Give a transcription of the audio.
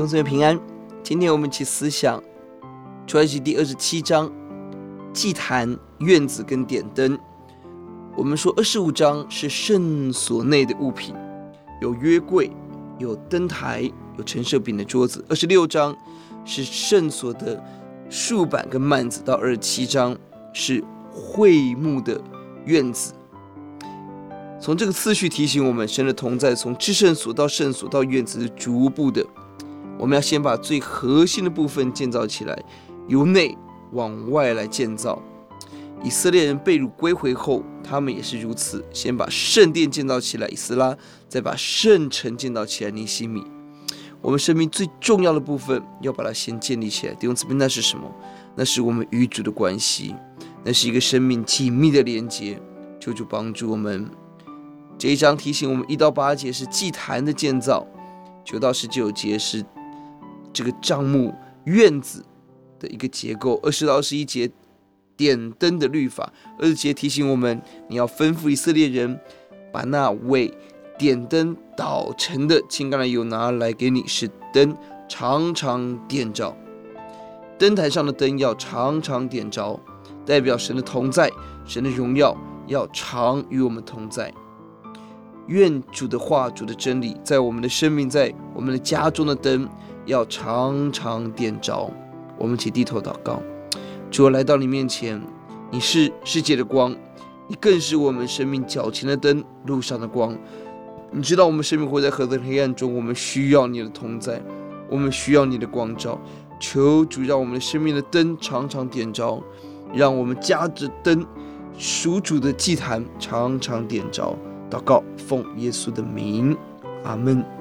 弟兄姊妹平安。今天我们一起思想出埃及第二十七章祭坛、院子跟点灯。我们说二十五章是圣所内的物品，有约柜、有灯台、有陈设饼的桌子。二十六章是圣所的竖板跟幔子，到二十七章是会幕的院子。从这个次序提醒我们，神的同在从至圣所到圣所到院子是逐步的。我们要先把最核心的部分建造起来，由内往外来建造。以色列人被掳归回后，他们也是如此，先把圣殿建造起来，以斯拉，再把圣城建造起来，尼希米。我们生命最重要的部分，要把它先建立起来。弟兄姊妹，那是什么？那是我们与主的关系，那是一个生命紧密的连接。求主帮助我们。这一章提醒我们，一到八节是祭坛的建造，九到十九节是这个帐幕院子的一个结构，二十到二十一节点灯的律法，二十节提醒我们，你要吩咐以色列人把那位点灯捣成的青橄榄油拿来给你，使灯常常点着，灯台上的灯要常常点着，代表神的同在，神的荣耀要常与我们同在。愿主的话、主的真理，在我们的生命，在我们的家中的灯，要常常点着。我们起低头祷告，主，来到你面前，你是世界的光，你更是我们生命脚前的灯，路上的光。你知道我们生命活在何等黑暗中，我们需要你的同在，我们需要你的光照。求主让我们的生命的灯常常点着，让我们家着灯属主的祭坛常常点着。祷告，奉耶稣的名，阿门。